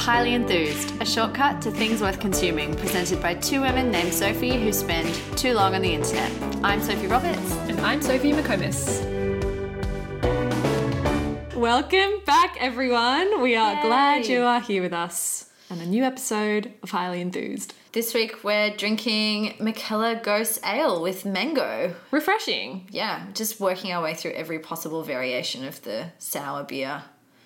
Highly Enthused, a shortcut to things worth consuming, presented by two women named Sophie who spend too long on the internet. I'm Sophie Roberts. And I'm Sophie McComas. Welcome back, everyone. We are Yay. glad you are here with us on a new episode of Highly Enthused. This week we're drinking McKellar Ghost Ale with mango. Refreshing. Yeah, just working our way through every possible variation of the sour beer.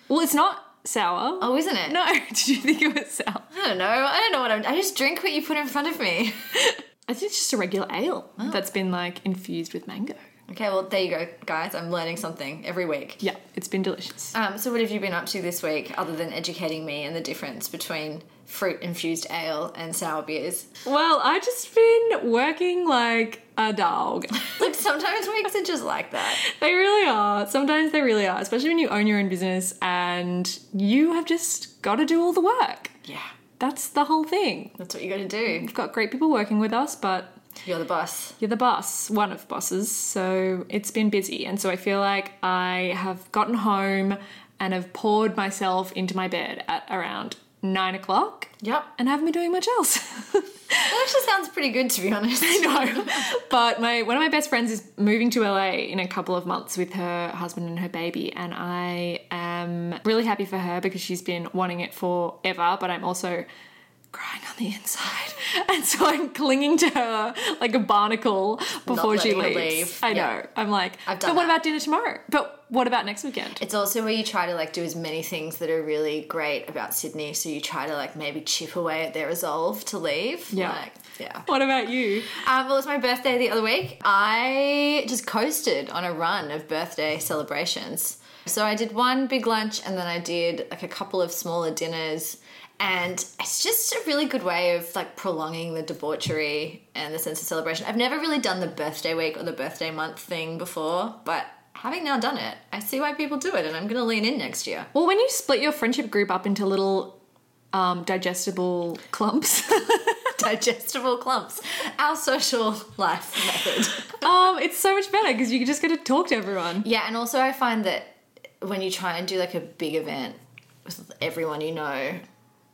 Well, it's not sour. Oh, isn't it? No, did you think it was sour? I don't know. I don't know what I'm. I just drink what you put in front of me. I think it's just a regular ale that's been like infused with mango. okay, well there you go, guys. I'm learning something every week. Yeah, it's been delicious. Um, so what have you been up to this week, other than educating me and the difference between fruit infused ale and sour beers? Well, I've just been working like a dog. Like sometimes weeks are just like that. They really are. Sometimes they really are, especially when you own your own business and you have just got to do all the work. Yeah, That's the whole thing. that's what you got to do. We've got great people working with us, but You're the boss. you're the boss, one of bosses. So it's been busy. And so I feel like I have gotten home and have poured myself into my bed at around nine o'clock Yep. and haven't been doing much else. That actually sounds pretty good, to be honest. no. But my one of my best friends is moving to LA in a couple of months with her husband and her baby, and I am really happy for her because she's been wanting it forever. But I'm also crying on the inside, and so I'm clinging to her like a barnacle before she leaves. leave. I Yeah. know. I'm like, I've done but what that. about dinner tomorrow? But what about next weekend? It's also where you try to like do as many things that are really great about Sydney. So you try to like maybe chip away at their resolve to leave. Yeah. Like, yeah. What about you? Um, well, it was my birthday the other week. I just coasted on a run of birthday celebrations. So I did one big lunch and then I did like a couple of smaller dinners. And it's just a really good way of like prolonging the debauchery and the sense of celebration. I've never really done the birthday week or the birthday month thing before, but having now done it, I see why people do it and I'm going to lean in next year. Well, when you split your friendship group up into little um, digestible clumps. Digestible clumps, our social life method. Um, it's so much better because you just get to talk to everyone. Yeah, and also I find that when you try and do like a big event with everyone you know,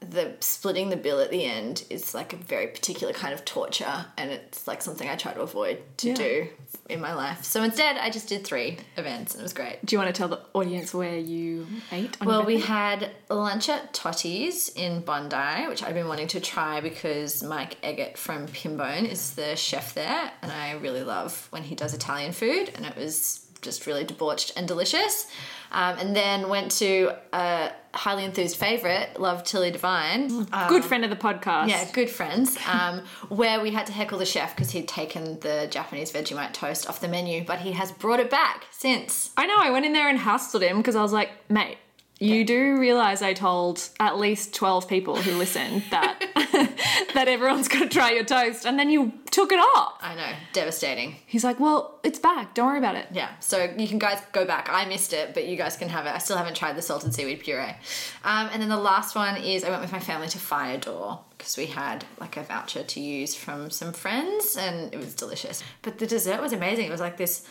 the splitting the bill at the end is like a very particular kind of torture, and it's like something I try to avoid to Yeah. do in my life. So instead, I just did three events, and it was great. Do you want to tell the audience where you ate? On Well, we had lunch at Totti's in Bondi, which I've been wanting to try because Mike Eggert from Pinbone is the chef there, and I really love when he does Italian food, and it was just really debauched and delicious. Um, and then went to a highly enthused favorite, Love Tilly Divine. Um, good friend of the podcast. yeah, good friends. Um, where we had to heckle the chef because he'd taken the Japanese Vegemite toast off the menu, but he has brought it back since. I know. I went in there and hassled him because I was like, mate, you do realize I told at least twelve people who listened that that everyone's got to try your toast, and then you took it off. I know, devastating. He's like, well, it's back. Don't worry about it. Yeah, so you can guys go back. I missed it, but you guys can have it. I still haven't tried the salted seaweed puree. Um, and then the last one is I went with my family to Fire Door because we had like a voucher to use from some friends and it was delicious. But the dessert was amazing. It was like this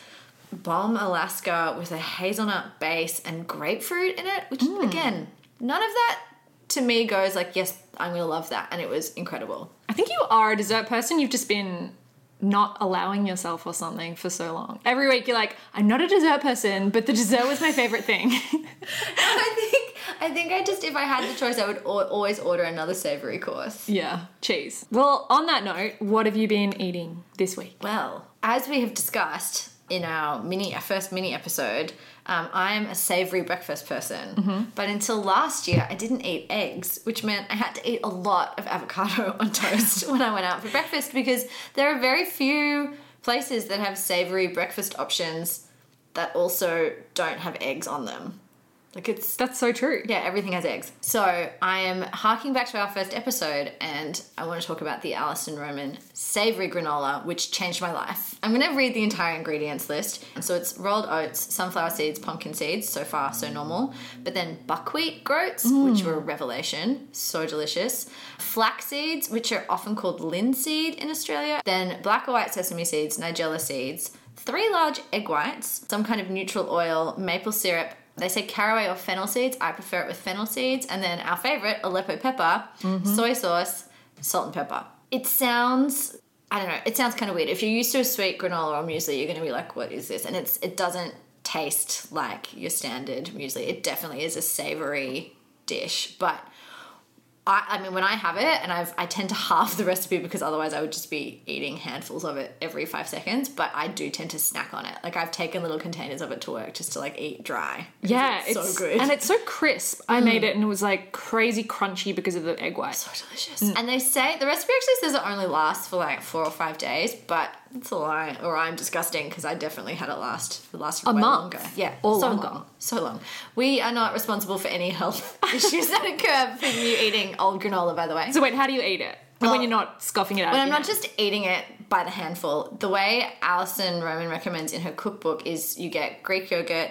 bomb Alaska with a hazelnut base and grapefruit in it, which hmm. again, none of that to me goes like, yes, I'm gonna love that. And it was incredible. I think you are a dessert person. You've just been not allowing yourself or something for so long. Every week you're like, I'm not a dessert person, but the dessert was my favorite thing. I think I think I just if I had the choice, I would al- always order another savory course. yeah, cheese. Well, on that note, what have you been eating this week? Well, as we have discussed in our mini, our first mini episode, um, I am a savory breakfast person. But until last year, I didn't eat eggs, which meant I had to eat a lot of avocado on toast when I went out for breakfast because there are very few places that have savory breakfast options that also don't have eggs on them. Like it's That's so true. yeah, everything has eggs. So I am harking back to our first episode and I want to talk about the Alison Roman savory granola, which changed my life. I'm going to read the entire ingredients list. So it's rolled oats, sunflower seeds, pumpkin seeds, so far so normal. But then buckwheat groats, mm. which were a revelation, so delicious. Flax seeds, which are often called linseed in Australia. Then black or white sesame seeds, nigella seeds, three large egg whites, some kind of neutral oil, maple syrup, They said caraway or fennel seeds. I prefer it with fennel seeds. And then our favorite, Aleppo pepper, mm-hmm. soy sauce, salt and pepper. It sounds I don't know, it sounds kind of weird. If you're used to a sweet granola or muesli, you're going to be like, what is this? And it's it doesn't taste like your standard muesli. It definitely is a savory dish, but I, I mean, when I have it, and I've, I tend to halve the recipe because otherwise I would just be eating handfuls of it every five seconds. But I do tend to snack on it. Like I've taken little containers of it to work just to like eat dry. Yeah, it's, so good. Mm. and it's so crisp. I made it and it was like crazy crunchy because of the egg white. so delicious. And they say the recipe actually says it only lasts for like four or five days, but it's a lie. Or I'm disgusting because I definitely had it last it lasted A month longer. Yeah, or so longer. long, so long. We are not responsible for any health issues that occur from you eating old granola. By the way, So wait, how do you eat it? And when you're not scoffing it out. Of I'm not hand? just eating it by the handful. The way Alison Roman recommends in her cookbook is you get Greek yogurt,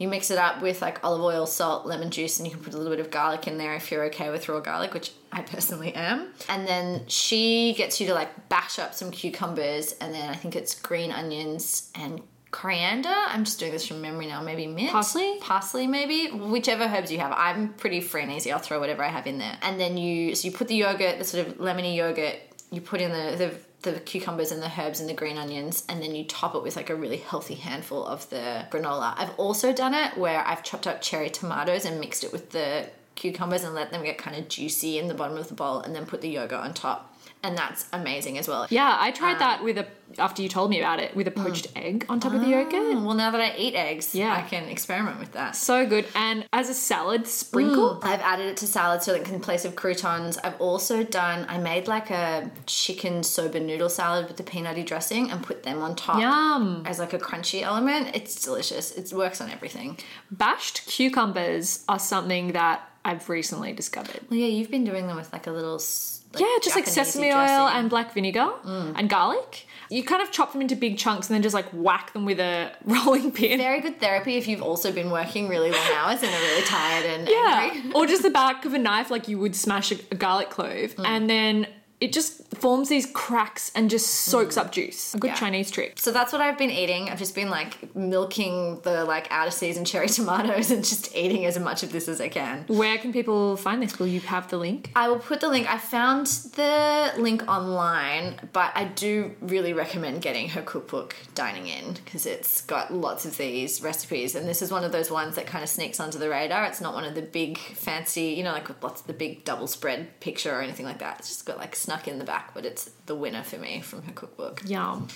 you mix it up with like olive oil, salt, lemon juice, and you can put a little bit of garlic in there if you're okay with raw garlic, which I personally am. And then she gets you to like bash up some cucumbers, and then I think it's green onions and coriander. I'm just doing this from memory now. Maybe mint, Parsley? parsley maybe whichever herbs you have i'm pretty free and easy i'll throw whatever i have in there and then you so you put the yogurt the sort of lemony yogurt you put in the the, the cucumbers and the herbs and the green onions and then you top it with like a really healthy handful of the granola. I've also done it where i've chopped up cherry tomatoes and mixed it with the cucumbers and let them get kind of juicy in the bottom of the bowl and then put the yogurt on top and that's amazing as well Yeah, I tried that with a after you told me about it with a poached egg on top of the yogurt. Mm, well now that i eat eggs Yeah. i can experiment with that So good. And as a salad sprinkle. I've added it to salad so like in place of croutons. I've also done I made like a chicken soba noodle salad with the peanutty dressing and put them on top Yum. as like a crunchy element. It's delicious. It works on everything. Bashed cucumbers are something that I've recently discovered. Well, yeah, you've been doing them with like a little s- yeah, just like sesame oil dressing. Mm. and black vinegar and garlic. You kind of chop them into big chunks and then just like whack them with a rolling pin. very good therapy if you've also been working really long hours and are really tired and Yeah. angry. or just the back of a knife, like you would smash a, a garlic clove, Mm. and then it just forms these cracks and just soaks up juice. A good Mm. Yeah. Chinese trick. So that's what I've been eating. I've just been like milking the like out of season cherry tomatoes and just eating as much of this as I can. Where can people find this? Will you have the link? I will put the link. I found the link online, but I do really recommend getting her cookbook Dining In because it's got lots of these recipes, and this is one of those ones that kind of sneaks under the radar. It's not one of the big fancy, you know, like with lots of the big double spread picture or anything like that. It's just got like snuck in the back, but it's the winner for me from her cookbook. Yum.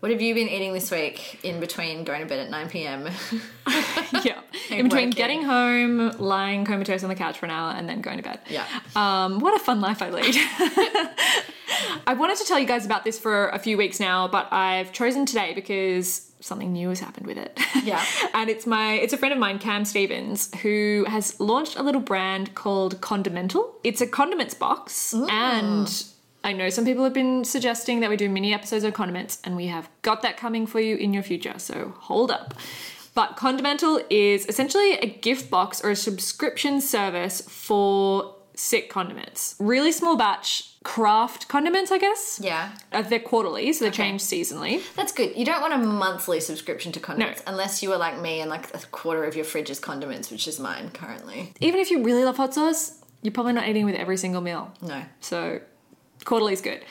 What have you been eating this week in between going to bed at 9 p.m.? yeah. In between working. getting home, lying comatose on the couch for an hour, and then going to bed. Yeah. Um, what a fun life I lead. I wanted to tell you guys about this for a few weeks now, but I've chosen today because something new has happened with it. Yeah. and it's my it's a friend of mine, Cam Stevens, who has launched a little brand called Condimental. It's a condiments box and I know some people have been suggesting that we do mini episodes of condiments, and we have got that coming for you in your future, so hold up. But Condimental is essentially a gift box or a subscription service for sick condiments. Really small batch craft condiments, I guess. yeah. Uh, they're quarterly, so they change seasonally. That's good. You don't want a monthly subscription to condiments unless you are like me and like a quarter of your fridge is condiments, which is mine currently. Even if you really love hot sauce, you're probably not eating with every single meal. No. So quarterly is good.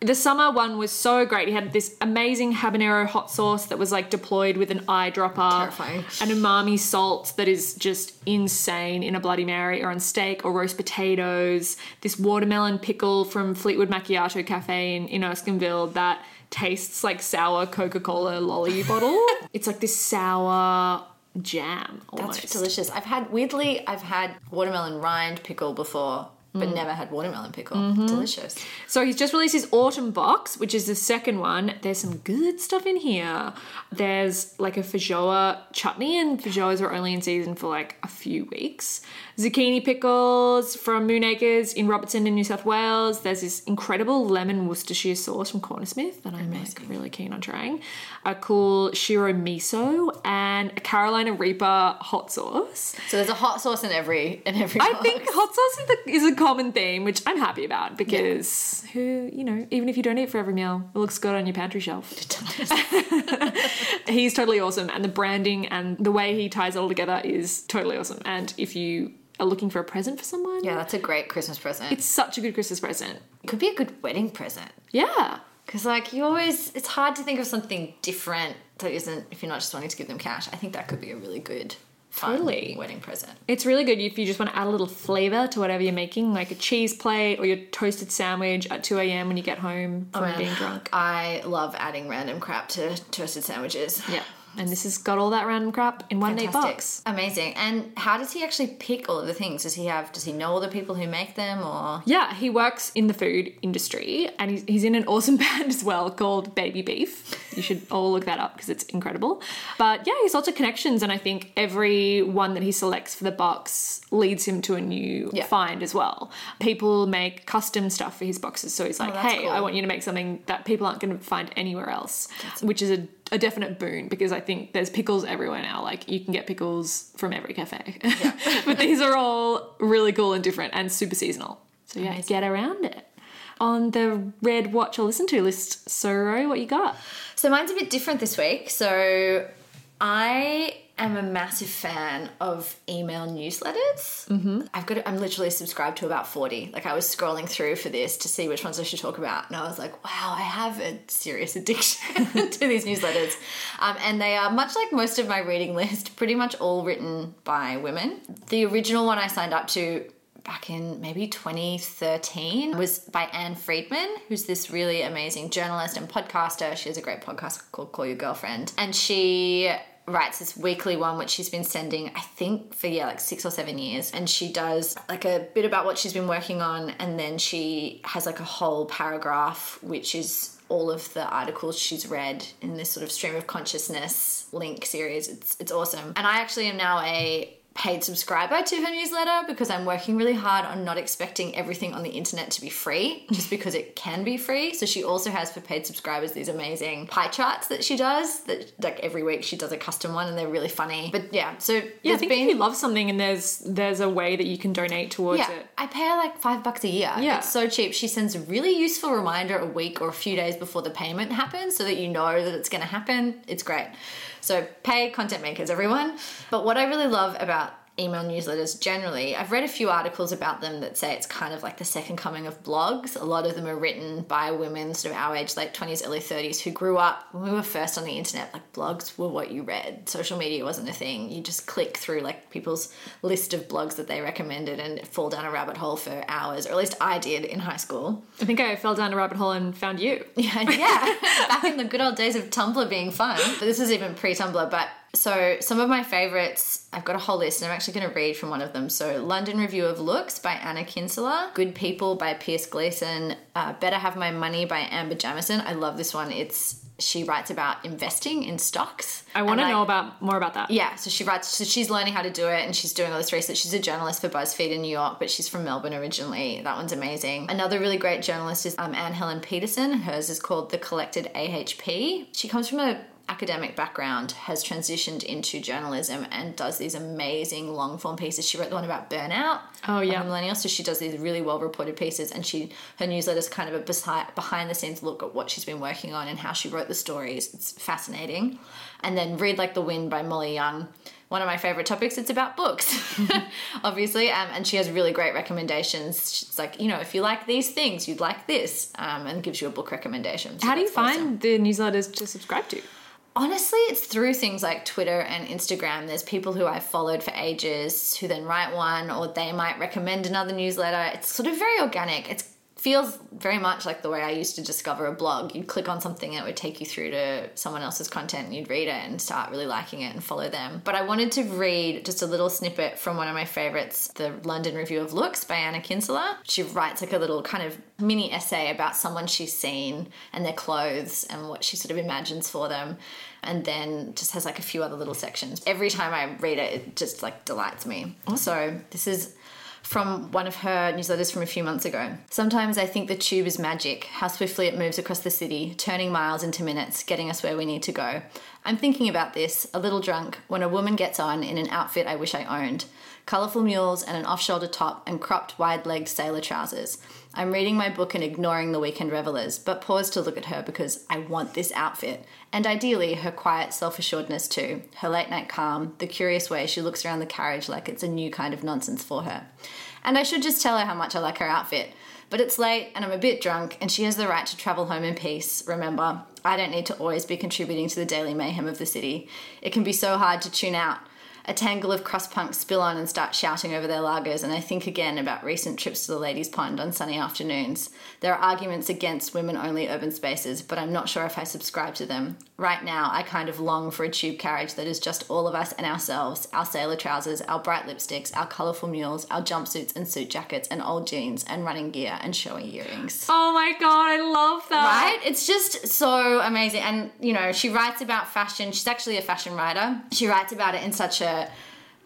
The summer one was so great. He had this amazing habanero hot sauce that was like deployed with an eyedropper, Terrifying. an umami salt that is just insane in a Bloody Mary or on steak or roast potatoes. This watermelon pickle from Fleetwood Macchiato Cafe in, in Erskineville that tastes like sour Coca Cola lolly bottle. it's like this sour jam almost. That's delicious. I've had weirdly, I've had watermelon rind pickle before, but mm. never had watermelon pickle. Mm-hmm. Delicious. So he's just released his autumn box, which is the second one. There's some good stuff in here. There's like a feijoa chutney, and feijoas are only in season for like a few weeks. Zucchini pickles from Moonacres in Robertson in New South Wales. There's this incredible lemon Worcestershire sauce from Cornersmith that I'm like really keen on trying. A cool Shiro miso and a Carolina Reaper hot sauce. So there's a hot sauce in every in every. I box. think hot sauce is, the, is a common theme, which I'm happy about because who, you know, even if you don't eat for every meal, it looks good on your pantry shelf. He's totally awesome, and the branding and the way he ties it all together is totally awesome. And if you are looking for a present for someone, Yeah, that's a great Christmas present. it's such a good Christmas present. it could be a good wedding present. Yeah. Because, like, you always, it's hard to think of something different that isn't, if you're not just wanting to give them cash. I think that could be a really good, fun Totally. wedding present. It's really good if you just want to add a little flavor to whatever you're making, like a cheese plate or your toasted sandwich at 2 a.m. when you get home from oh, Man, being drunk. I love adding random crap to toasted sandwiches. Yeah. And this has got all that random crap in one neat box. Amazing. And how does he actually pick all of the things? Does he have, does he know all the people who make them or? Yeah, he works in the food industry and he's, he's in an awesome band as well called Baby Beef. You should all look that up because it's incredible. But yeah, he's lots of connections, and I think every one that he selects for the box leads him to a new Yeah. find as well. People make custom stuff for his boxes, so he's oh, like, that's hey, cool. I want you to make something that people aren't going to find anywhere else, which is a a definite boon because I think there's pickles everywhere now. Like you can get pickles from every cafe. but these are all really cool and different and super seasonal. So yeah, get around it. On the red watch or listen to list, Soro, what you got? So mine's a bit different this week. So I am a massive fan of email newsletters. Mm-hmm. I've got. I'm literally subscribed to about forty. Like I was scrolling through for this to see which ones I should talk about, and I was like, wow, I have a serious addiction to these newsletters. Um, and they are much like most of my reading list, pretty much all written by women. The original one I signed up to back in maybe 2013 was by Ann Friedman, who's this really amazing journalist and podcaster. She has a great podcast called Call Your Girlfriend. And she writes this weekly one which she's been sending i think for yeah like six or seven years. And she does like a bit about what she's been working on. And then she has like a whole paragraph which is all of the articles she's read in this sort of stream of consciousness link series. It's it's awesome. And i actually am now a paid subscriber to her newsletter because I'm working really hard on not expecting everything on the internet to be free just because it can be free. So she also has for paid subscribers these amazing pie charts that she does that like every week she does a custom one and they're really funny. But yeah, so Yeah, I think been if you love something and there's there's a way that you can donate towards yeah, it. I pay her like five bucks a year. Yeah. It's so cheap. She sends a really useful reminder a week or a few days before the payment happens so that you know that it's going to happen. It's great. So pay content makers, everyone. But what I really love about email newsletters generally, I've read a few articles about them that say it's kind of like the second coming of blogs. A lot of them are written by women sort of our age, late 20s, early 30s, who grew up when we were first on the internet. Like blogs were what you read. Social media wasn't a thing. You just click through like people's list of blogs that they recommended and fall down a rabbit hole for hours, or at least I did in high school. I think I fell down a rabbit hole and found you. Yeah, yeah. Back in the good old days of Tumblr being fun. But this is even pre Tumblr. But so some of my favorites, I've got a whole list, and I'm actually going to read from one of them. So London Review of Looks by Anna Kinsella, Good People by Pierce Gleason, uh, Better Have My Money by Amber Jamieson. I love this one. It's she writes about investing in stocks. I want to know about more about that. yeah, so she writes, so she's learning how to do it and she's doing all this research. She's a journalist for BuzzFeed in New York, but she's from Melbourne originally. That one's amazing. Another really great journalist is um, Anne Helen Petersen. Hers is called The Collected AHP. She comes from a academic background has transitioned into journalism and does these amazing long form pieces. She wrote the one about burnout. Oh, yeah. millennials. So she does these really well reported pieces, and she her newsletter is kind of a behind the scenes look at what she's been working on and how she wrote the stories. It's fascinating. And then read like the wind by Molly Young. One of my favorite topics. It's about books, obviously, um, and she has really great recommendations. She's like, you know, if you like these things, you'd like this, um, and gives you a book recommendation. So How do you awesome. find the newsletters to subscribe to? Honestly, it's through things like Twitter and Instagram. There's people who I've followed for ages who then write one, or they might recommend another newsletter. It's sort of very organic. It feels very much like the way I used to discover a blog. You'd click on something and it would take you through to someone else's content and you'd read it and start really liking it and follow them. But I wanted to read just a little snippet from one of my favorites, the London Review of Looks by Anna Kinsella. She writes like a little kind of mini essay about someone she's seen and their clothes and what she sort of imagines for them and then just has like a few other little sections. Every time I read it, it just like delights me. So this is from one of her newsletters from a few months ago. Sometimes I think the tube is magic, how swiftly it moves across the city, turning miles into minutes, getting us where we need to go. I'm thinking about this, a little drunk, when a woman gets on in an outfit I wish I owned. Colourful mules and an off shoulder top and cropped, wide legged sailor trousers. I'm reading my book and ignoring the weekend revelers, but pause to look at her because I want this outfit. And ideally, her quiet self assuredness too, her late night calm, the curious way she looks around the carriage like it's a new kind of nonsense for her. And I should just tell her how much I like her outfit. But it's late and I'm a bit drunk, and she has the right to travel home in peace. Remember, I don't need to always be contributing to the daily mayhem of the city. It can be so hard to tune out a tangle of crust punks spill on and start shouting over their lagers, and I think again about recent trips to the ladies' pond on sunny afternoons. There are arguments against women only urban spaces, but I'm not sure if I subscribe to them. Right now, I kind of long for a tube carriage that is just all of us and ourselves our sailor trousers, our bright lipsticks, our colourful mules, our jumpsuits and suit jackets, and old jeans, and running gear and showy earrings. Oh my god, I love that. Right? It's just so amazing. And, you know, she writes about fashion. She's actually a fashion writer. She writes about it in such a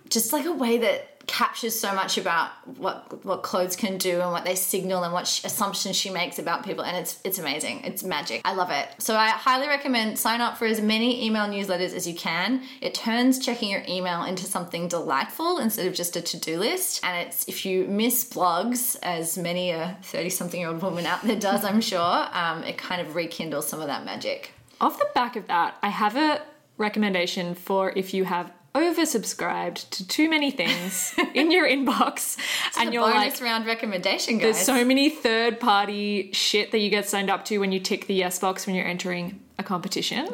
just like a way that captures so much about what what clothes can do and what they signal and what sh- assumptions she makes about people and it's it's amazing. It's magic. I love it. So i highly recommend sign up for as many email newsletters as you can. It turns checking your email into something delightful instead of just a to-do list. And it's if you miss blogs as many a 30 something year old woman out there does i'm sure um, it kind of rekindles some of that magic. Off the back of that, I have a recommendation for if you have oversubscribed to too many things in your inbox and you're bonus like round recommendation guys there's so many third party shit that you get signed up to when you tick the yes box when you're entering a competition.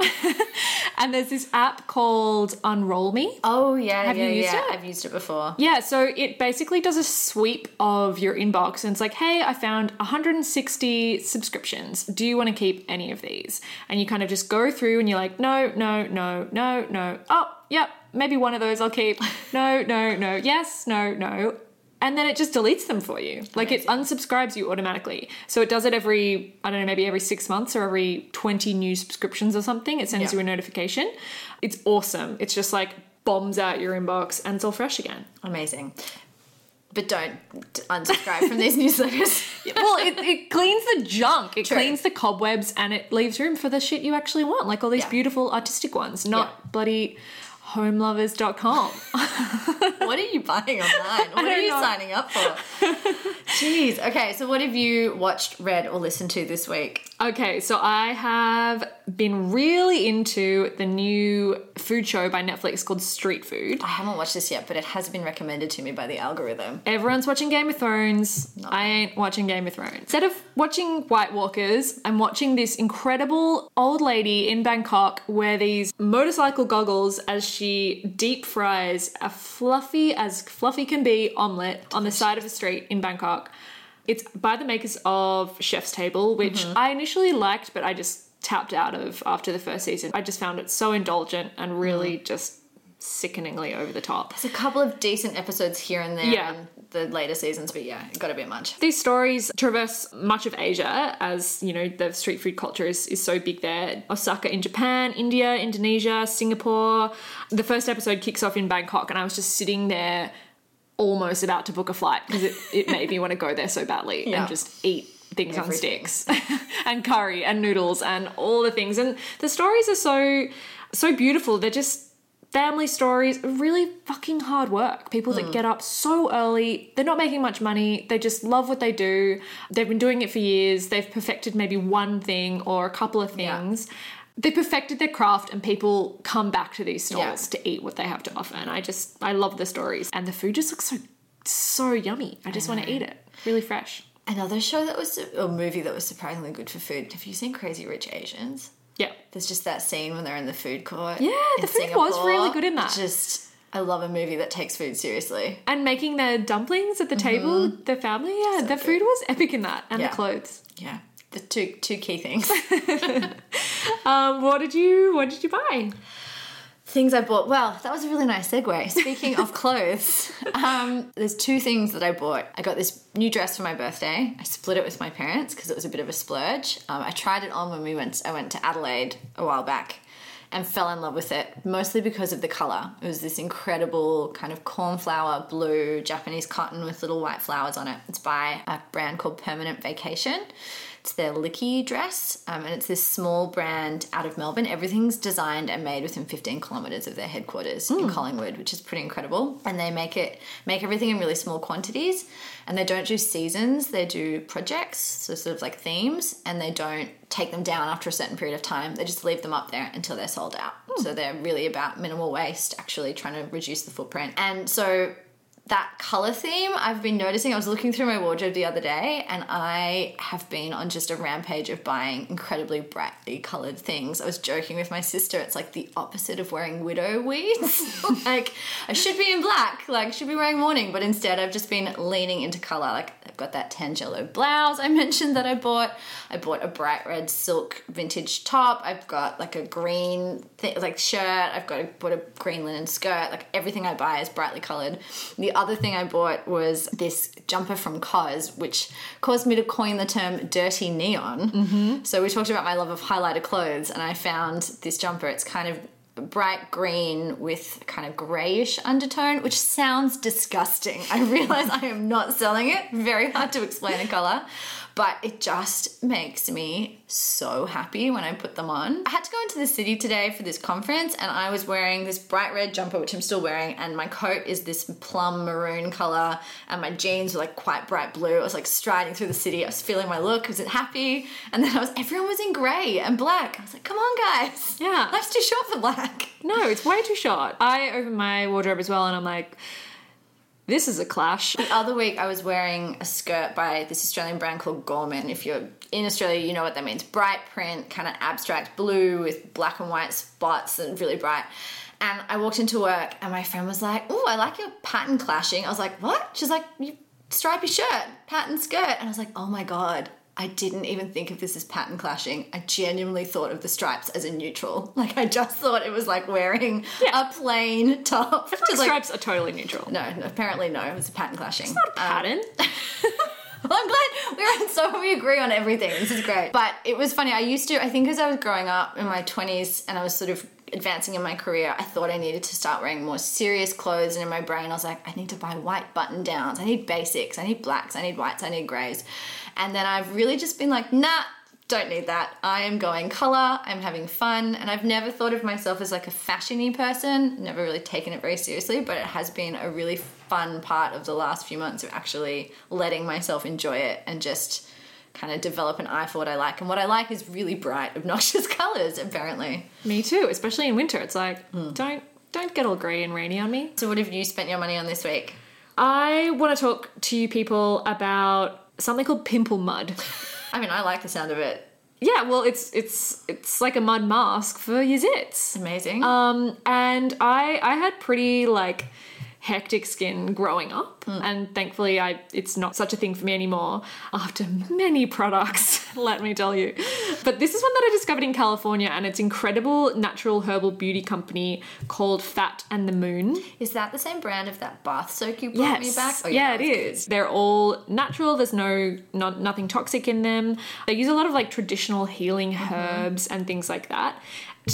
and there's this app called Unroll Me. oh yeah Have you used yeah. it? i've used it before Yeah, so it basically does a sweep of your inbox and it's like, hey, I found 160 subscriptions. Do you want to keep any of these? And you kind of just go through and you're like, no, no, no, no, no. Oh, yep, maybe one of those I'll keep. No, no, no, yes, no, no. And then it just deletes them for you. Like it unsubscribes you automatically. So it does it every, I don't know, maybe every six months or every 20 new subscriptions or something. It sends Yeah. you a notification. It's awesome. It's just like bombs out your inbox and it's all fresh again. amazing but don't unsubscribe from these newsletters well, it, it cleans the junk. It True. cleans the cobwebs and it leaves room for the shit you actually want, like all these Yeah. beautiful artistic ones, not Yeah. bloody homelovers.com. what are you buying online what are you know. signing up for jeez okay so what have you watched read or listened to this week okay, so I have been really into the new food show by Netflix called Street Food. i haven't watched this yet but it has been recommended to me by the algorithm Everyone's watching Game of Thrones. I ain't watching Game of Thrones. Instead of watching White Walkers, I'm watching this incredible old lady in Bangkok wear these motorcycle goggles as she deep fries a fluffy as fluffy can be omelette on the side of a street in Bangkok. It's by the makers of Chef's Table, which mm-hmm. I initially liked, but I just tapped out of after the first season. I just found it so indulgent and really mm-hmm. just sickeningly over the top. there's a couple of decent episodes here and there Yeah. in the later seasons but yeah it got a bit much These stories traverse much of Asia as, you know, the street food culture is, is so big there. Osaka in Japan, India, Indonesia, Singapore. The first episode kicks off in Bangkok, and I was just sitting there almost about to book a flight because it, it made me want to go there so badly Yeah. and just eat things on sticks and curry and noodles and all the things. And the stories are so so beautiful. They're just family stories, really fucking hard work. People that hmm. get up so early, they're not making much money, they just love what they do. They've been doing it for years. They've perfected maybe one thing or a couple of Yeah. things. They perfected their craft and people come back to these stalls Yeah. to eat what they have to offer. And I just I love the stories. And the food just looks so so yummy. I just want to eat it. Really fresh. another show that was a movie that was surprisingly good for food have you seen crazy rich asians Yeah. There's just that scene when they're in the food court. Yeah, the food was really good in that. Just, I love a movie that takes food seriously. And making the dumplings at the table, the family, yeah, the food was epic in that, and Yeah. the clothes. Yeah, the two two key things. Um, what did you what did you buy? Things I bought. Well, that was a really nice segue. Speaking of clothes, um, there's two things that I bought. I got this new dress for my birthday. I split it with my parents because it was a bit of a splurge. Um, I tried it on when we went. I went to Adelaide a while back. and fell in love with it mostly because of the color. It was this incredible kind of cornflower blue Japanese cotton with little white flowers on it. It's by a brand called Permanent Vacation. It's their Licky dress, um, and it's this small brand out of Melbourne. Everything's designed and made within 15 kilometers of their headquarters in Collingwood, which is pretty incredible. And they make it make everything in really small quantities, and they don't do seasons. They do projects, so sort of like themes, and they don't take them down after a certain period of time. They just leave them up there until they're sold out. So they're really about minimal waste, actually trying to reduce the footprint. And so that color theme I've been noticing. I was looking through my wardrobe the other day and I have been on just a rampage of buying incredibly brightly colored things. I was joking with my sister, it's like the opposite of wearing widow weeds. like, I should be in black, like, should be wearing mourning, but instead I've just been leaning into color. Like, I've got that Tangelo blouse I mentioned that I bought. I bought a bright red silk vintage top. I've got like a green th- like shirt. I've got a, bought a green linen skirt. Like everything I buy is brightly colored. The other thing I bought was this jumper from COS, which caused me to coin the term dirty neon. Mm-hmm. So we talked about my love of highlighter clothes, and I found this jumper. It's kind of bright green with kind of grayish undertone, which sounds disgusting. I realize I am not selling it. Very hard to explain the color, but it just makes me so happy when I put them on. I had to go into the city today for this conference and I was wearing this bright red jumper, which I'm still wearing, and my coat is this plum maroon color, and my jeans were like quite bright blue. I was like striding through the city. I was feeling my look, I was happy, and then I was everyone was in grey and black. I was like, come on, guys. Yeah. Life's too short for black. No, it's way too short. I open my wardrobe as well and I'm like, this is a clash. The other week, I was wearing a skirt by this Australian brand called Gorman. If you're in Australia, you know what that means. Bright print, kind of abstract blue with black and white spots and really bright. And I walked into work and my friend was like, Oh, I like your pattern clashing. I was like, What? She's like, you stripy shirt, pattern skirt. And I was like, Oh my God. I didn't even think of this as pattern clashing. I genuinely thought of the stripes as a neutral. Like I just thought it was like wearing Yeah. a plain top. The Just like- stripes are totally neutral. no, no, apparently no. It was a pattern clashing. Not a um, pattern. Well, I'm glad we're on so we agree on everything. This is great. But it was funny. I used to, I think, as I was growing up in my 20s and I was sort of advancing in my career, I thought I needed to start wearing more serious clothes. And in my brain, I was like, I need to buy white button downs. I need basics. I need blacks. I need whites. I need grays. And then I've really just been like, nah. Don't need that. I am going color. I'm having fun, and I've never thought of myself as like a fashiony person. Never really taken it very seriously, but it has been a really fun part of the last few months of actually letting myself enjoy it and just kind of develop an eye for what I like. And what I like is really bright, obnoxious colors, apparently. Me too, especially in winter. It's like, don't don't get all grey and rainy on me. So, what have you spent your money on this week? I want to talk to you people about something called pimple mud. I mean, I like the sound of it. yeah, well, it's it's it's like a mud mask for your zits. Amazing. Um, and I I had pretty like hectic skin growing up, and thankfully I it's not such a thing for me anymore after many products. let me tell you. But this is one that I discovered in California, and it's incredible natural herbal beauty company called Fat and the Moon. is that the same brand of that bath soak you brought me back? Oh, yeah, it that was good. They're all natural. There's no not nothing toxic in them. They use a lot of like traditional healing Mm-hmm. herbs and things like that.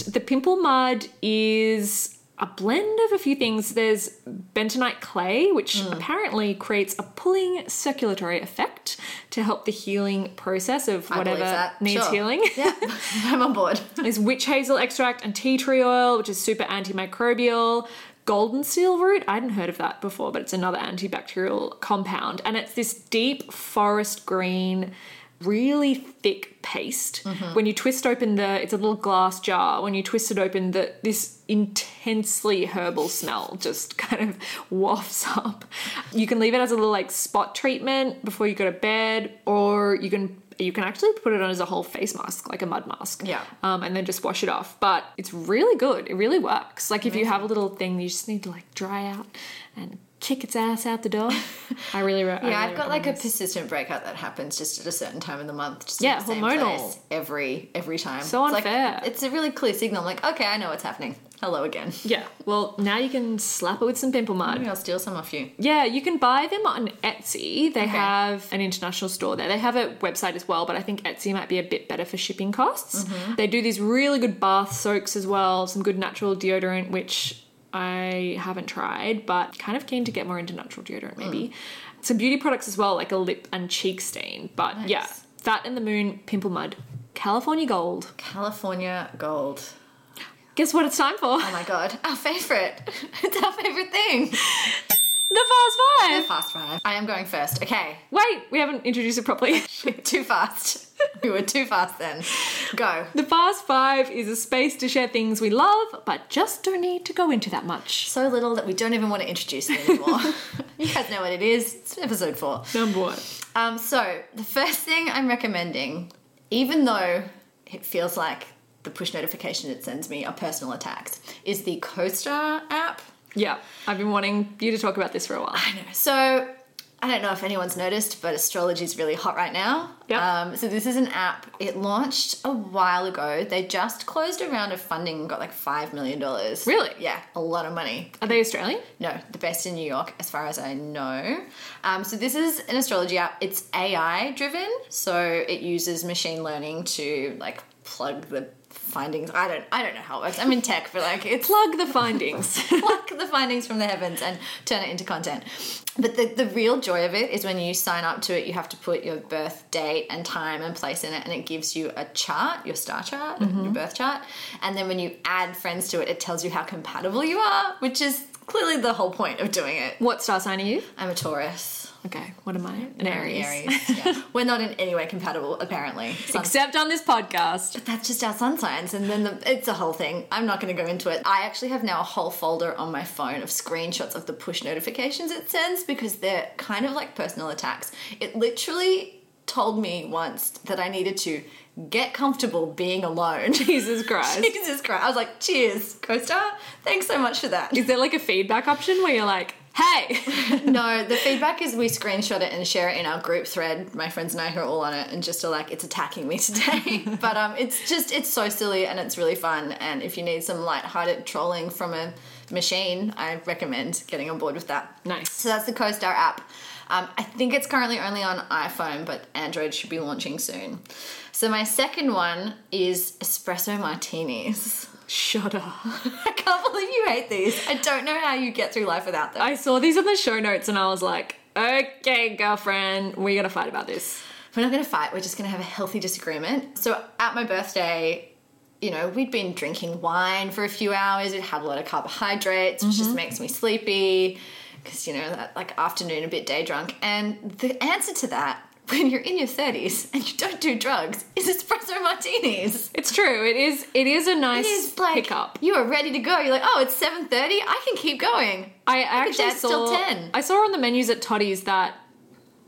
The pimple mud is a blend of a few things. There's bentonite clay, which Mm. apparently creates a pulling circulatory effect to help the healing process of whatever needs Sure. healing. Yeah, I'm on board. There's witch hazel extract and tea tree oil, which is super antimicrobial. Golden seal root, I hadn't heard of that before, but it's another antibacterial compound. And it's this deep forest green, really thick paste. When you twist open the, it's a little glass jar. When you twist it open, that this intensely herbal smell just kind of wafts up. You can leave it as a little like spot treatment before you go to bed, or you can you can actually put it on as a whole face mask, like a mud mask. Yeah. Um, and then just wash it off. But it's really good. It really works. Like if you have a little thing you just need to like dry out and kick its ass out the door. I really, re- I Yeah, really I've got like a persistent breakout that happens just at a certain time of the month. Just Yeah, the same hormonal. place every every time. So it's unfair. Like, it's a really clear signal. I'm like, okay, I know what's happening. Hello again. Yeah, well, now you can slap it with some pimple mud. Maybe I'll steal some off you. Yeah, you can buy them on Etsy. They Okay. have an international store there. They have a website as well, but I think Etsy might be a bit better for shipping costs. Mm-hmm. They do these really good bath soaks as well, some good natural deodorant, which I haven't tried, but kind of keen to get more into natural deodorant maybe. Mm. Some beauty products as well, like a lip and cheek stain. But yeah, Nice. Fat and the Moon Pimple Mud, California Gold. California Gold. Guess what it's time for? Oh my god, our favorite. It's our favorite thing. The Fast Five! The Fast five. I am going first. Okay, Wait, we haven't introduced it properly. too fast. We were too fast then. Go. The Fast Five is a space to share things we love, but just don't need to go into that much. So little that we don't even want to introduce it anymore. you guys know what it is. It's episode four. Number one. Um, so the first thing I'm recommending, even though it feels like the push notification it sends me are personal attacks, is the CoStar app. Yeah, I've been wanting you to talk about this for a while. I know. So I don't know if anyone's noticed, but astrology is really hot right now. Yep. Um, so this is an app. It launched a while ago. They just closed a round of funding and got like five million dollars. Really? Yeah, a lot of money. Are they Australian? No, the best in New York, as far as I know. Um, so this is an astrology app. It's AI driven, so it uses machine learning to like plug the findings. I don't, I don't know how it works. I'm in tech, for like it's Plug the findings. pluck the findings from the heavens and turn it into content. But the, the real joy of it is when you sign up to it, you have to put your birth date and time and place in it, and it gives you a chart, your star chart, mm-hmm. your birth chart. And then when you add friends to it, it tells you how compatible you are, which is clearly the whole point of doing it. what star sign are you? I'm a Taurus. Okay, what am I? An Aries. Aries. Yeah. We're not in any way compatible, apparently. Sun- Except on this podcast. But that's just our sun signs, and then the, it's a whole thing. I'm not going to go into it. I actually have now a whole folder on my phone of screenshots of the push notifications it sends because they're kind of like personal attacks. It literally told me once that I needed to get comfortable being alone. Jesus Christ. Jesus Christ. I was like, cheers, CoStar. Thanks so much for that. Is there like a feedback option where you're like, hey? no, the feedback is we screenshot it and share it in our group thread. My friends and I who are all on it, and just are like, it's attacking me today. but um, it's just it's so silly and it's really fun. And if you need some light-hearted trolling from a machine, I recommend getting on board with that. Nice. So that's the CoStar app. Um, I think it's currently only on iPhone, but Android should be launching soon. So my second one is espresso martinis. Shut up. I can't believe you hate these. I don't know how you get through life without them. I saw these in the show notes and I was like, okay, girlfriend, we're going to fight about this. We're not going to fight. We're just going to have a healthy disagreement. So at my birthday, you know, we'd been drinking wine for a few hours. We'd had a lot of carbohydrates, which just mm-hmm. makes me sleepy because, you know, that like afternoon a bit day drunk. And the answer to that, when you're in your 30s and you don't do drugs, is espresso martinis. It's true. It is. It is a nice is like pickup. you are ready to go. You're like, oh, it's 7:30. I can keep going. I actually saw. till 10. I saw on the menus at Totti's that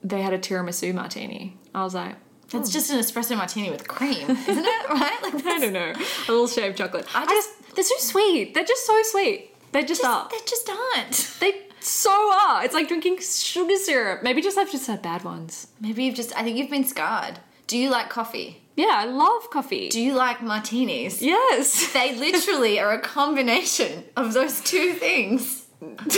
they had a tiramisu martini. I was like, It's hmm. just an espresso martini with cream, isn't it? Right? Like I don't know, a little shaved chocolate. I I just, they're so sweet. They're just so sweet. They just, are. They just aren't. They so are. It's like drinking sugar syrup. Maybe just I've just had bad ones. Maybe you've just, I think you've been scarred. Do you like coffee? Yeah, I love coffee. Do you like martinis? yes. They literally are a combination of those two things. That's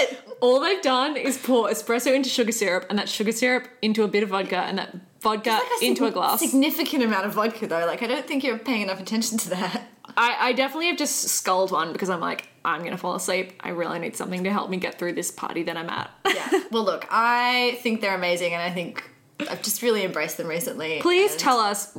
it. All they've done is pour espresso into sugar syrup, and that sugar syrup into a bit of vodka, and that vodka Like into a glass. Significant amount of vodka though. Like I don't think you're paying enough attention to that. I, I definitely have just sculled one because I'm like, I'm gonna fall asleep. I really need something to help me get through this party that I'm at. Yeah. well, look, I think they're amazing, and I think I've just really embraced them recently. Please and- tell us,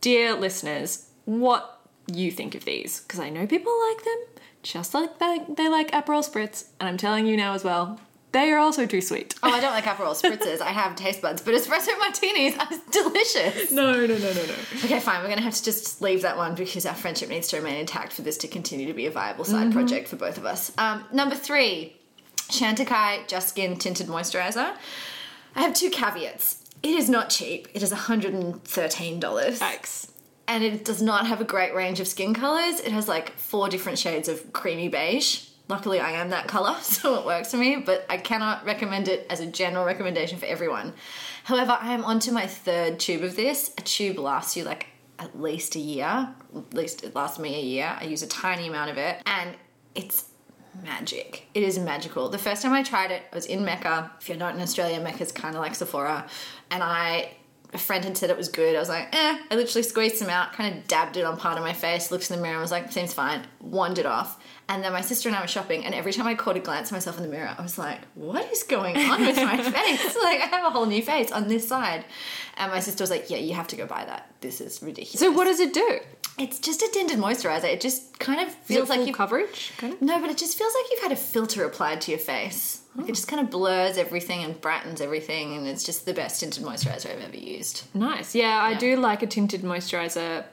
dear listeners, what you think of these because I know people like them, just like they, they like Aperol spritz, and I'm telling you now as well, they are also too sweet. Oh, I don't like Aperol spritzers. I have taste buds, but espresso martinis are delicious. No, no, no, no, no. Okay, fine. We're gonna have to just leave that one because our friendship needs to remain intact for this to continue to be a viable side Mm-hmm. project for both of us. Um, number three, Chantecaille Just Skin Tinted Moisturizer. I have two caveats. It is not cheap. It is $113. Yikes. And it does not have a great range of skin colors. It has like four different shades of creamy beige. Luckily, I am that color, so it works for me, but I cannot recommend it as a general recommendation for everyone. However, I am onto my third tube of this. A tube lasts you like at least a year, at least it lasts me a year. I use a tiny amount of it, and it's magic. It is magical. The first time I tried it, I was in Mecca. If you're not in Australia, Mecca's kind of like Sephora, and I a friend had said it was good. I was like, eh. I literally squeezed some out, kind of dabbed it on part of my face, looked in the mirror, and was like, seems fine. Wanded off. And then my sister and I were shopping, and every time I caught a glance at myself in the mirror, I was like, what is going on with my face? Like, I have a whole new face on this side. And my sister was like, yeah, you have to go buy that. This is ridiculous. So what does it do? It's just a tinted moisturizer. It just kind of feels like full you coverage? Kind of. no, but it just feels like you've had a filter applied to your face. Like it just kind of blurs everything and brightens everything, and it's just the best tinted moisturizer I've ever used. Nice. Yeah, I do like a tinted moisturizer.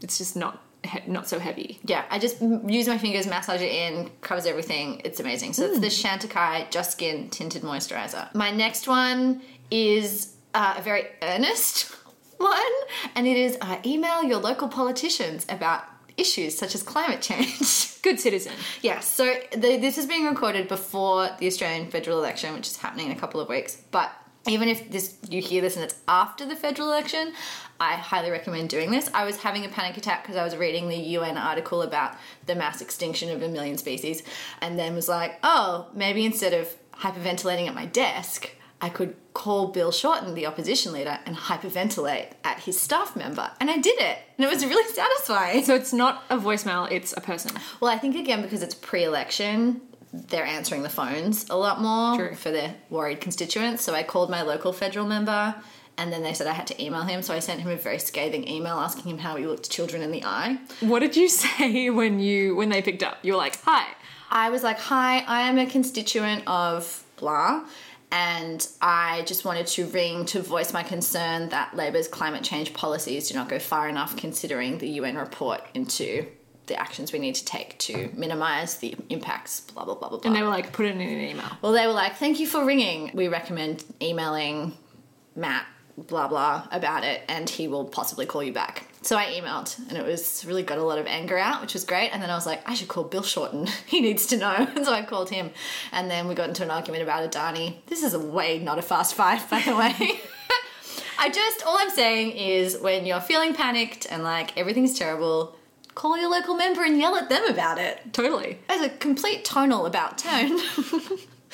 It's just not he- not so heavy. Yeah, I just m- use my fingers, massage it in, covers everything. It's amazing. So it's the Chantecaille Just Skin Tinted Moisturizer. My next one is uh, a very earnest one, and it is uh, email your local politicians about issues such as climate change. Good citizen. Yes, so the, this is being recorded before the Australian federal election, which is happening in a couple of weeks. But even if this you hear this and it's after the federal election, I highly recommend doing this. I was having a panic attack because I was reading the UN article about the mass extinction of a million species, and then was like, oh, maybe instead of hyperventilating at my desk, I could call Bill Shorten, the opposition leader, and hyperventilate at his staff member. And I did it. And it was really satisfying. So it's not a voicemail, it's a person. Well, I think again because it's pre-election, they're answering the phones a lot more True. for their worried constituents. So I called my local federal member, and then they said I had to email him. So I sent him a very scathing email asking him how he looked children in the eye. What did you say when you when they picked up? You were like, "Hi." I was like, "Hi, I am a constituent of blah." And I just wanted to ring to voice my concern that Labor's climate change policies do not go far enough considering the UN report into the actions we need to take to minimise the impacts, blah, blah, blah, blah, blah. And they were like, "Put it in an email." Well, they were like, thank you for ringing. We recommend emailing Matt, blah, blah, about it, and he will possibly call you back. So I emailed, and it was really got a lot of anger out, which was great. And then I was like, I should call Bill Shorten. he needs to know. And so I called him, and then we got into an argument about Adani. This is a way not a fast five, by the way. I just, all I'm saying is when you're feeling panicked and like everything's terrible, call your local member and yell at them about it Totally. as a complete tonal about tone.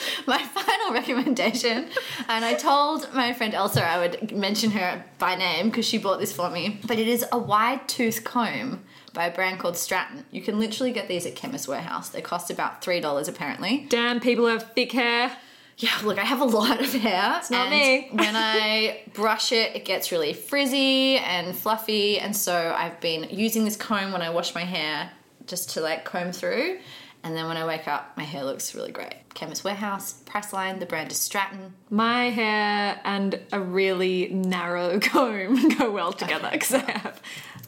my final recommendation, and I told my friend Elsa I would mention her by name because she bought this for me, but it is a wide tooth comb by a brand called Stratton. You can literally get these at Chemist Warehouse. They cost about $3 apparently. Damn, people who have thick hair. Yeah, look, I have a lot of hair. It's not me. when I brush it, it gets really frizzy and fluffy, and so I've been using this comb when I wash my hair just to like comb through. And then when I wake up, my hair looks really great. Chemist Warehouse, Priceline, the brand is Stratton. My hair and a really narrow comb go well together because I have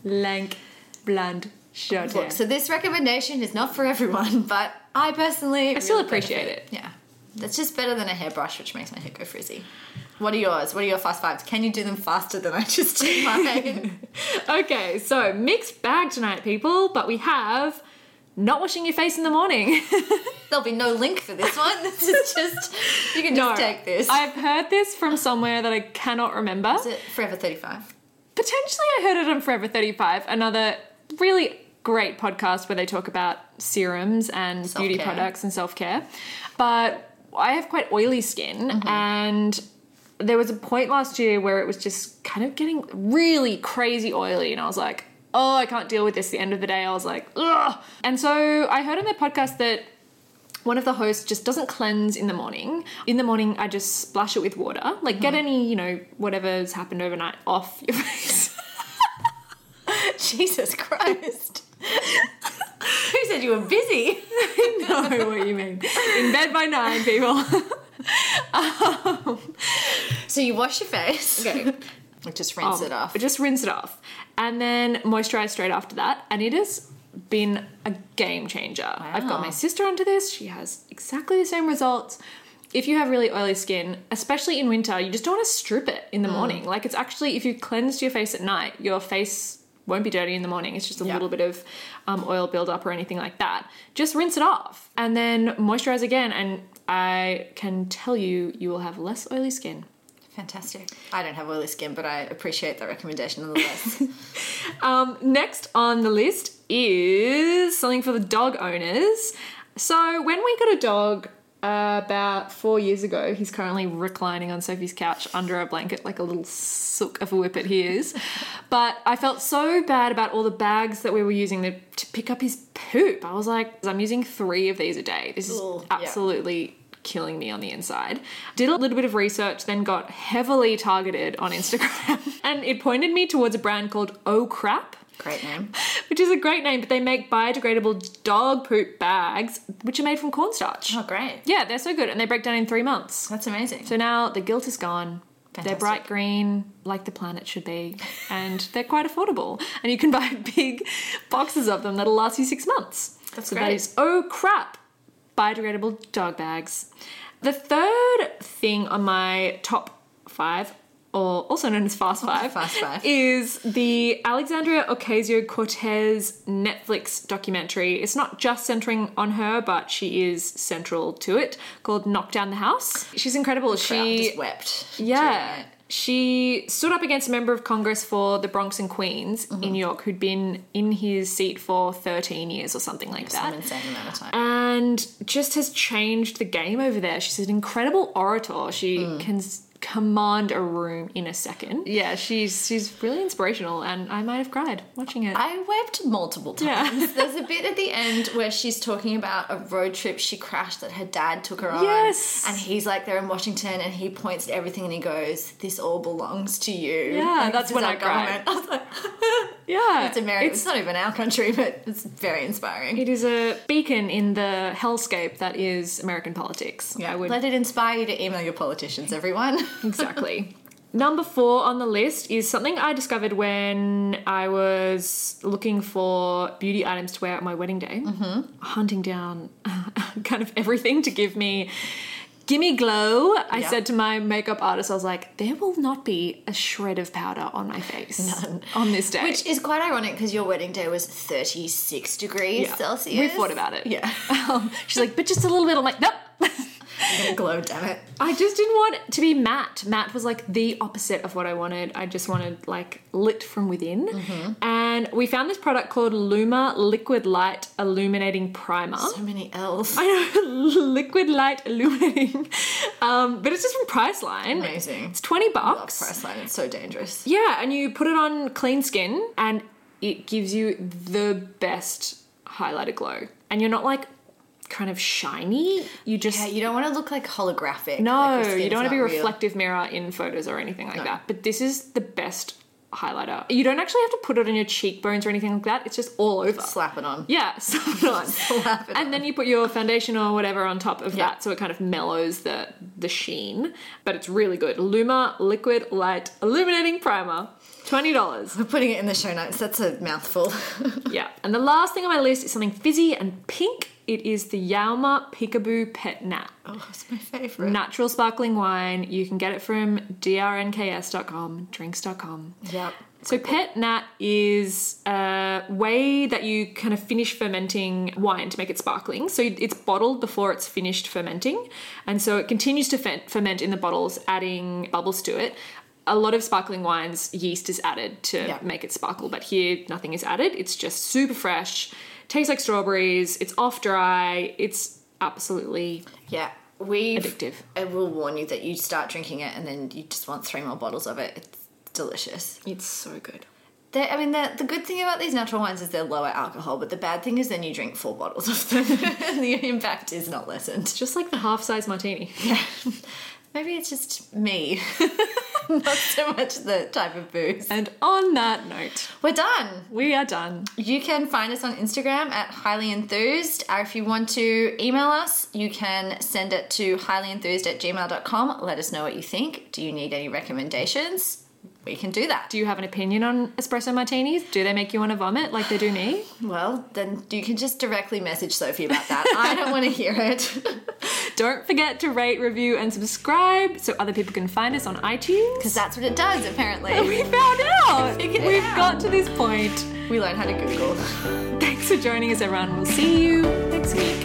lank, blonde, short hair. So this recommendation is not for everyone, but I personally I still appreciate benefit. it. Yeah. That's just better than a hairbrush, which makes my hair go frizzy. What are yours? What are your fast fives? Can you do them faster than I just did mine? Okay, so mixed bag tonight, people, but we have not washing your face in the morning. There'll be no link for this one. This is just you can just take this. I've heard this from somewhere that I cannot remember. Is it Forever 35? Potentially, I heard it on Forever 35, another really great podcast where they talk about serums and beauty Self-care. products and self care. But I have quite oily skin, Mm-hmm. and there was a point last year where it was just kind of getting really crazy oily, and I was like, oh, I can't deal with this. At the end of the day, I was like, ugh. And so I heard on their podcast that one of the hosts just doesn't cleanse in the morning. In the morning, I just splash it with water. Like, get mm-hmm. any, you know, whatever's happened overnight off your face. Jesus Christ. Who said you were busy? I know what you mean. In bed by nine, people. Um, so you wash your face. Okay. Like just rinse it off. Just rinse it off. And then moisturize straight after that. And it has been a game changer. I've got my sister onto this. She has exactly the same results. If you have really oily skin, especially in winter, you just don't want to strip it in the Mm. morning. Like it's actually, if you cleanse your face at night, your face won't be dirty in the morning. It's just a Yeah. little bit of um, oil buildup or anything like that. Just rinse it off and then moisturize again. And I can tell you, you will have less oily skin. Fantastic. I don't have oily skin, but I appreciate that recommendation nonetheless. Um, next on the list is something for the dog owners. So when we got a dog uh, about four years ago, he's currently reclining on Sophie's couch under a blanket, like a little sook of a whippet he is. But I felt so bad about all the bags that we were using to, to pick up his poop. I was like, I'm using three of these a day. This is absolutely. yeah. Killing me on the inside. Did a little bit of research, then got heavily targeted on Instagram, and it pointed me towards a brand called Oh Crap Great name. which is a great name, but they make biodegradable dog poop bags, which are made from cornstarch. Oh, great. Yeah, they're so good, and they break down in three months. That's amazing. So now the guilt is gone. Fantastic. They're bright green, like the planet should be, and they're quite affordable. And you can buy big boxes of them that'll last you six months. That's so great. is oh crap, biodegradable dog bags. The third thing on my top five, or also known as Fast Five, Fast Five. is the Alexandria Ocasio Cortez Netflix documentary. It's not just centering on her, but she is central to it, called Knock Down the House. She's incredible. Crowd She just wept. yeah. She stood up against a member of Congress for the Bronx and Queens Mm-hmm. in New York who'd been in his seat for 13 years or something like Some that. insane amount of time. And just has changed the game over there. She's an incredible orator. She Mm. can command a room in a second. Yeah, she's she's really inspirational and I might have cried watching it. I wept multiple Yeah. times. There's a bit at the end where she's talking about a road trip she crashed that her dad took her on. Yes. And he's like there in Washington and he points at everything and he goes, This all belongs to you. Yeah, Like, that's when I our cried. government. I was like, yeah. It's America. It's, not even our country, but it's very inspiring. it is a beacon in the hellscape that is American politics. yeah. I would Let it inspire you to email your politicians, everyone. Exactly. Number four on the list is something I discovered when I was looking for beauty items to wear at my wedding day, mm-hmm. hunting down kind of everything to give me. Gimme glow. I Yeah. said to my makeup artist, I was like, there will not be a shred of powder on my face None. on this day. Which is quite ironic because your wedding day was 36 degrees Yeah. Celsius. We thought about it. Yeah. um, she's like, but just a little bit. I'm like, nope. Glow, damn it. I just didn't want to be matte. Matte was like the opposite of what I wanted. I just wanted like lit from within. Mm-hmm. And we found this product called Luma Liquid Light Illuminating Primer. So many L's. I know, liquid light illuminating. Um, but it's just from Priceline. Amazing. It's 20 Love bucks. Priceline. It's so dangerous. Yeah, and you put it on clean skin and it gives you the best highlighter glow. And you're not like kind of shiny. You just Yeah, you don't want to look like holographic. No, like you don't want to be real. reflective mirror in photos or anything like that. But this is the best highlighter. You don't actually have to put it on your cheekbones or anything like that. It's just all over. Slap it on. Yeah, slap it on. Slap it and on. then you put your foundation or whatever on top of Yeah. that, so it kind of mellows the the sheen. But it's really good. Luma Liquid Light Illuminating Primer, twenty dollars. We're putting it in the show notes. That's a mouthful. yeah. And the last thing on my list is something fizzy and pink. It is the Yauma Peekaboo Pet Nat. oh, it's my favorite. Natural sparkling wine. You can get it from drnks.com, drinks.com. Yep. So Pet Nat is a way that you kind of finish fermenting wine to make it sparkling. So it's bottled before it's finished fermenting, and so it continues to ferment in the bottles, adding bubbles to it. A lot of sparkling wines, yeast is added to Yeah. make it sparkle, but here nothing is added. It's just super fresh, tastes like strawberries. It's off dry. It's absolutely Yeah. We addictive. I will warn you that you start drinking it and then you just want three more bottles of it. It's delicious. It's so good. they I mean, the, the good thing about these natural wines is they're lower alcohol, but the bad thing is then you drink four bottles of them and the impact is not lessened. Just like the half size martini. Yeah. Maybe it's just me, not so much the type of booze. And on that note, We're done. we are done. You can find us on Instagram at highly enthused. Or if you want to email us, you can send it to highlyenthused at gmail.com. Let us know what you think. Do you need any recommendations? We can do that. Do you have an opinion on espresso martinis? Do they make you want to vomit like they do me? Well, then you can just directly message Sophie about that. I don't want to hear it. Don't forget to rate, review, and subscribe so other people can find us on iTunes. Because that's what it does, apparently. We found out. We've out. got to this point. We learned how to Google. Thanks for joining us, everyone. We'll see you next week.